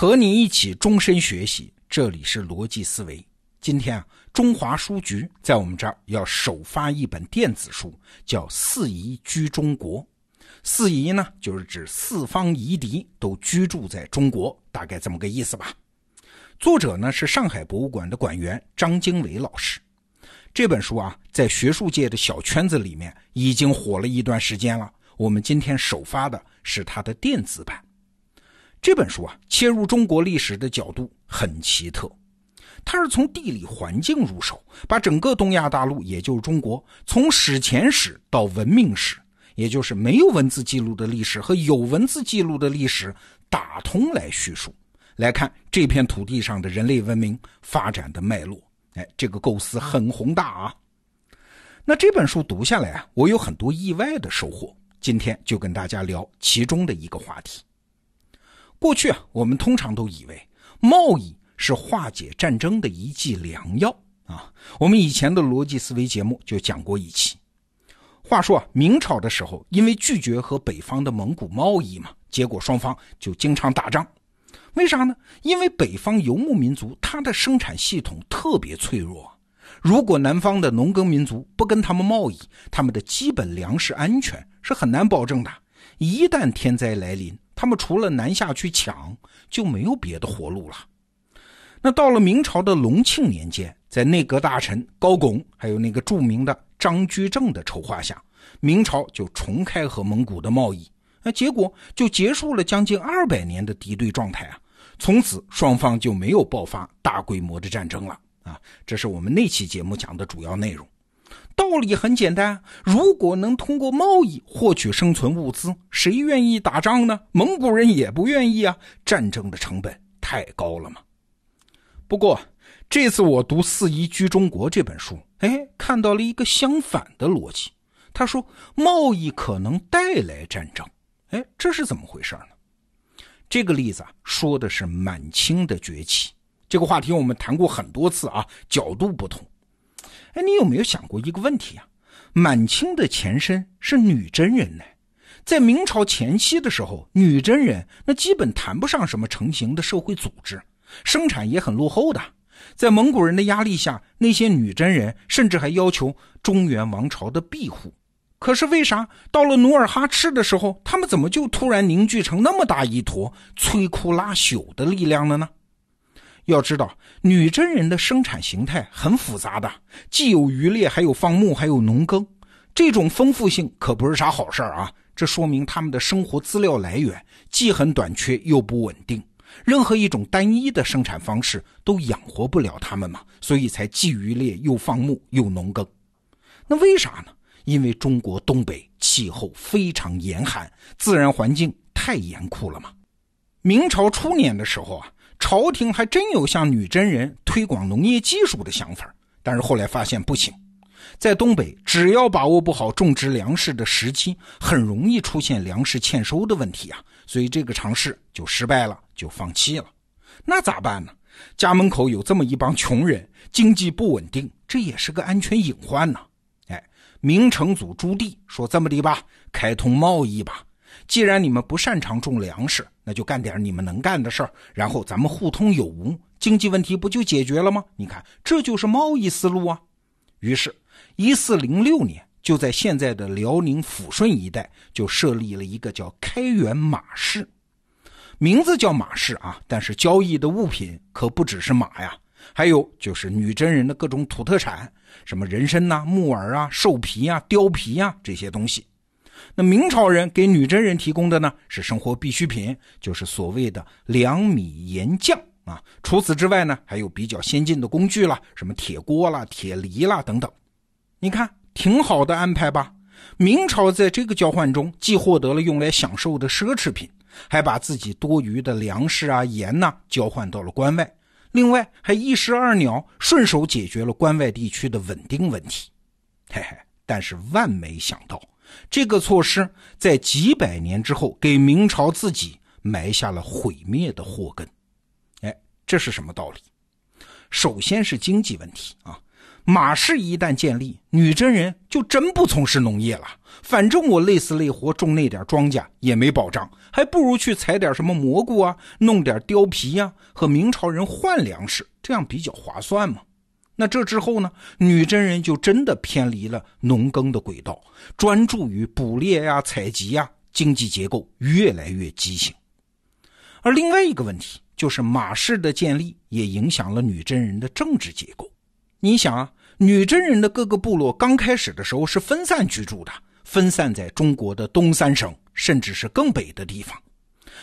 和你一起终身学习，这里是逻辑思维。今天啊，中华书局在我们这儿要首发一本电子书，叫《四夷居中国》。四夷呢，就是指四方夷狄都居住在中国，大概这么个意思吧。作者呢是上海博物馆的馆员张经纬老师。这本书啊，在学术界的小圈子里面已经火了一段时间了。我们今天首发的是它的电子版。这本书啊，切入中国历史的角度很奇特，它是从地理环境入手，把整个东亚大陆，也就是中国，从史前史到文明史，也就是没有文字记录的历史和有文字记录的历史打通来叙述，来看这片土地上的人类文明发展的脉络。哎，这个构思很宏大啊。那这本书读下来啊，我有很多意外的收获。今天就跟大家聊其中的一个话题。过去啊，我们通常都以为贸易是化解战争的一剂良药啊。我们以前的逻辑思维节目就讲过一期。话说啊，明朝的时候，因为拒绝和北方的蒙古贸易嘛，结果双方就经常打仗。为啥呢？因为北方游牧民族它的生产系统特别脆弱。如果南方的农耕民族不跟他们贸易，他们的基本粮食安全是很难保证的。一旦天灾来临，他们除了南下去抢，就没有别的活路了。那到了明朝的隆庆年间，在内阁大臣高拱还有那个著名的张居正的筹划下，明朝就重开和蒙古的贸易。那结果就结束了将近二百年的敌对状态啊！从此双方就没有爆发大规模的战争了。啊，这是我们那期节目讲的主要内容。道理很简单，如果能通过贸易获取生存物资，谁愿意打仗呢？蒙古人也不愿意啊，战争的成本太高了嘛。不过这次我读《四夷居中国》这本书，哎，看到了一个相反的逻辑。他说贸易可能带来战争，哎，这是怎么回事呢？这个例子啊，说的是满清的崛起。这个话题我们谈过很多次啊，角度不同。哎，你有没有想过一个问题啊？满清的前身是女真人呢，在明朝前期的时候，女真人那基本谈不上什么成型的社会组织，生产也很落后的。在蒙古人的压力下，那些女真人甚至还要求中原王朝的庇护。可是为啥到了努尔哈赤的时候，他们怎么就突然凝聚成那么大一坨摧枯拉朽的力量了呢？要知道，女真人的生产形态很复杂的，既有渔猎，还有放牧，还有农耕，这种丰富性可不是啥好事儿啊！这说明他们的生活资料来源既很短缺又不稳定，任何一种单一的生产方式都养活不了他们嘛，所以才既渔猎又放牧又农耕。那为啥呢？因为中国东北气候非常严寒，自然环境太严酷了嘛。明朝初年的时候啊。朝廷还真有向女真人推广农业技术的想法，但是后来发现不行。在东北，只要把握不好种植粮食的时机，很容易出现粮食欠收的问题啊。所以这个尝试就失败了，就放弃了。那咋办呢？家门口有这么一帮穷人，经济不稳定，这也是个安全隐患呢。哎，明成祖朱棣说：“这么的吧，开通贸易吧。”既然你们不擅长种粮食，那就干点你们能干的事儿，然后咱们互通有无，经济问题不就解决了吗？你看，这就是贸易思路啊。于是，一四零六年，就在现在的辽宁抚顺一带，就设立了一个叫开元马市，名字叫马市啊，但是交易的物品可不只是马呀，还有就是女真人的各种土特产，什么人参呐、木耳啊、兽皮啊、貂皮啊这些东西。那明朝人给女真人提供的呢是生活必需品，就是所谓的粮米盐酱啊。除此之外呢，还有比较先进的工具了，什么铁锅啦、铁犁啦等等。你看，挺好的安排吧？明朝在这个交换中，既获得了用来享受的奢侈品，还把自己多余的粮食啊、盐呐交换到了关外，另外还一石二鸟，顺手解决了关外地区的稳定问题。嘿嘿，但是万没想到。这个措施在几百年之后，给明朝自己埋下了毁灭的祸根。哎，这是什么道理？首先是经济问题啊。马氏一旦建立，女真人就真不从事农业了。反正我累死累活种那点庄稼也没保障，还不如去采点什么蘑菇啊，弄点貂皮呀，和明朝人换粮食，这样比较划算嘛。那这之后呢，女真人就真的偏离了农耕的轨道，专注于捕猎呀、采集呀，经济结构越来越畸形。而另外一个问题就是马氏的建立也影响了女真人的政治结构。你想啊，女真人的各个部落刚开始的时候是分散居住的。分散在中国的东三省，甚至是更北的地方。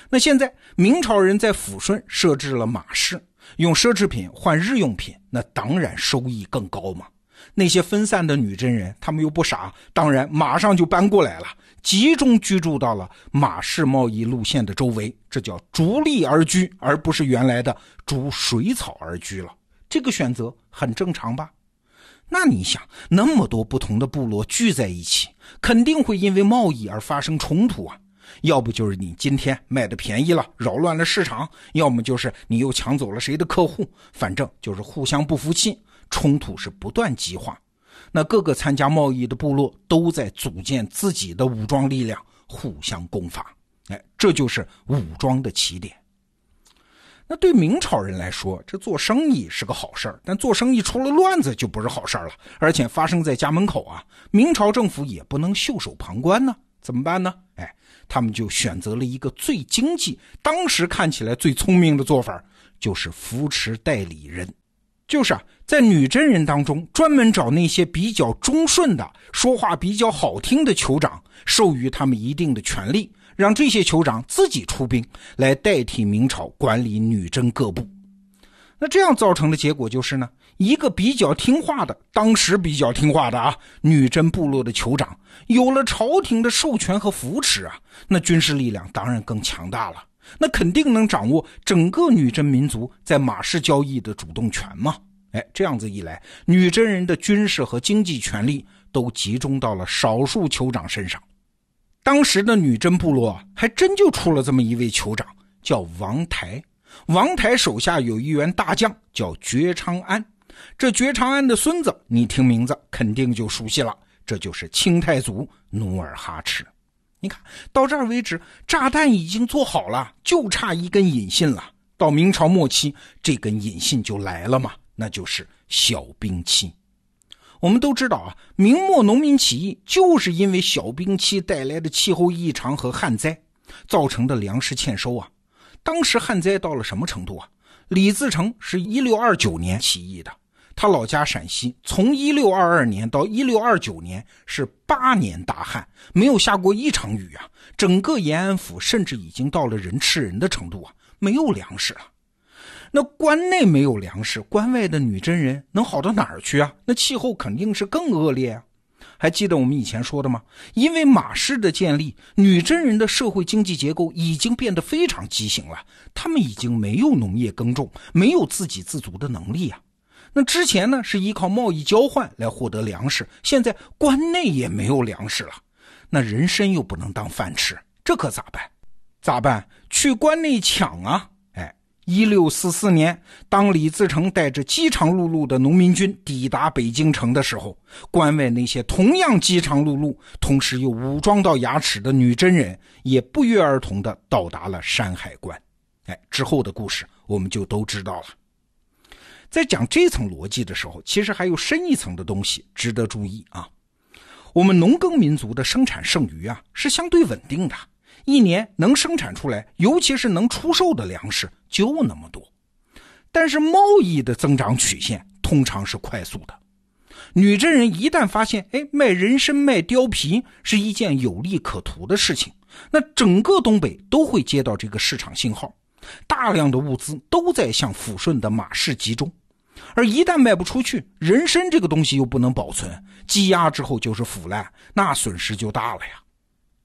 那现在明朝人在抚顺设置了马市，用奢侈品换日用品，那当然收益更高嘛。那些分散的女真人，他们又不傻，当然马上就搬过来了，集中居住到了马市贸易路线的周围，这叫逐利而居，而不是原来的逐水草而居了。这个选择很正常吧？那你想，那么多不同的部落聚在一起，肯定会因为贸易而发生冲突啊！要不就是你今天卖的便宜了，扰乱了市场；要么就是你又抢走了谁的客户，反正就是互相不服气，冲突是不断激化。那各个参加贸易的部落都在组建自己的武装力量，互相攻伐。哎，这就是武装的起点。那对明朝人来说，这做生意是个好事儿，但做生意出了乱子就不是好事儿了，而且发生在家门口啊！明朝政府也不能袖手旁观呢，怎么办呢？哎，他们就选择了一个最经济、当时看起来最聪明的做法，就是扶持代理人，就是啊，在女真人当中专门找那些比较忠顺的、说话比较好听的酋长，授予他们一定的权利。让这些酋长自己出兵来代替明朝管理女真各部，那这样造成的结果就是呢，一个比较听话的，当时比较听话的啊，女真部落的酋长有了朝廷的授权和扶持啊，那军事力量当然更强大了，那肯定能掌握整个女真民族在马氏交易的主动权嘛。哎，这样子一来，女真人的军事和经济权力都集中到了少数酋长身上。当时的女真部落还真就出了这么一位酋长，叫王台。王台手下有一员大将叫觉昌安，这觉长安的孙子，你听名字肯定就熟悉了，这就是清太祖努尔哈赤。你看到这儿为止，炸弹已经做好了，就差一根引信了。到明朝末期，这根引信就来了嘛，那就是小兵器。我们都知道啊，明末农民起义就是因为小冰期带来的气候异常和旱灾造成的粮食欠收啊。当时旱灾到了什么程度啊？李自成是一六二九年起义的，他老家陕西，从一六二二年到一六二九年是八年大旱，没有下过一场雨啊。整个延安府甚至已经到了人吃人的程度啊，没有粮食了。那关内没有粮食，关外的女真人能好到哪儿去啊？那气候肯定是更恶劣啊！还记得我们以前说的吗？因为马氏的建立，女真人的社会经济结构已经变得非常畸形了，他们已经没有农业耕种，没有自给自足的能力啊。那之前呢是依靠贸易交换来获得粮食，现在关内也没有粮食了，那人参又不能当饭吃，这可咋办？咋办？去关内抢啊！哎一六四四年，当李自成带着饥肠辘辘的农民军抵达北京城的时候，关外那些同样饥肠辘辘、同时又武装到牙齿的女真人，也不约而同的到达了山海关。哎，之后的故事我们就都知道了。在讲这层逻辑的时候，其实还有深一层的东西值得注意啊。我们农耕民族的生产剩余啊，是相对稳定的。一年能生产出来，尤其是能出售的粮食就那么多，但是贸易的增长曲线通常是快速的。女真人一旦发现，哎，卖人参、卖貂皮是一件有利可图的事情，那整个东北都会接到这个市场信号，大量的物资都在向抚顺的马市集中，而一旦卖不出去，人参这个东西又不能保存，积压之后就是腐烂，那损失就大了呀。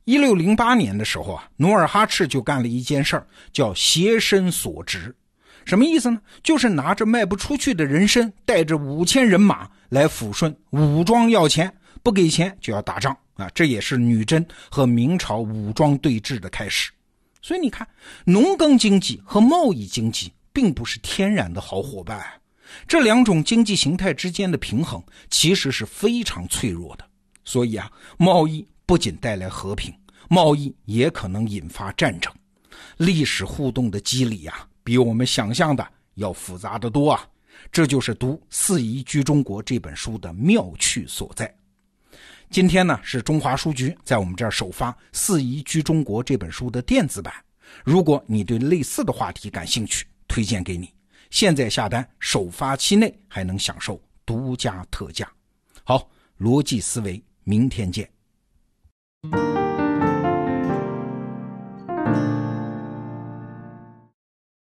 一六零八年的时候啊，努尔哈赤就干了一件事儿，叫携身所值。什么意思呢？就是拿着卖不出去的人参，带着五千人马来抚顺武装要钱，不给钱就要打仗啊！这也是女真和明朝武装对峙的开始。所以你看，农耕经济和贸易经济并不是天然的好伙伴。这两种经济形态之间的平衡其实是非常脆弱的。所以啊，贸易不仅带来和平，贸易也可能引发战争。历史互动的机理呀，比我们想象的要复杂的多啊！这就是读《四夷居中国》这本书的妙趣所在。今天呢，是中华书局在我们这儿首发《四夷居中国》这本书的电子版。如果你对类似的话题感兴趣，推荐给你。现在下单，首发期内还能享受独家特价。好，逻辑思维，明天见。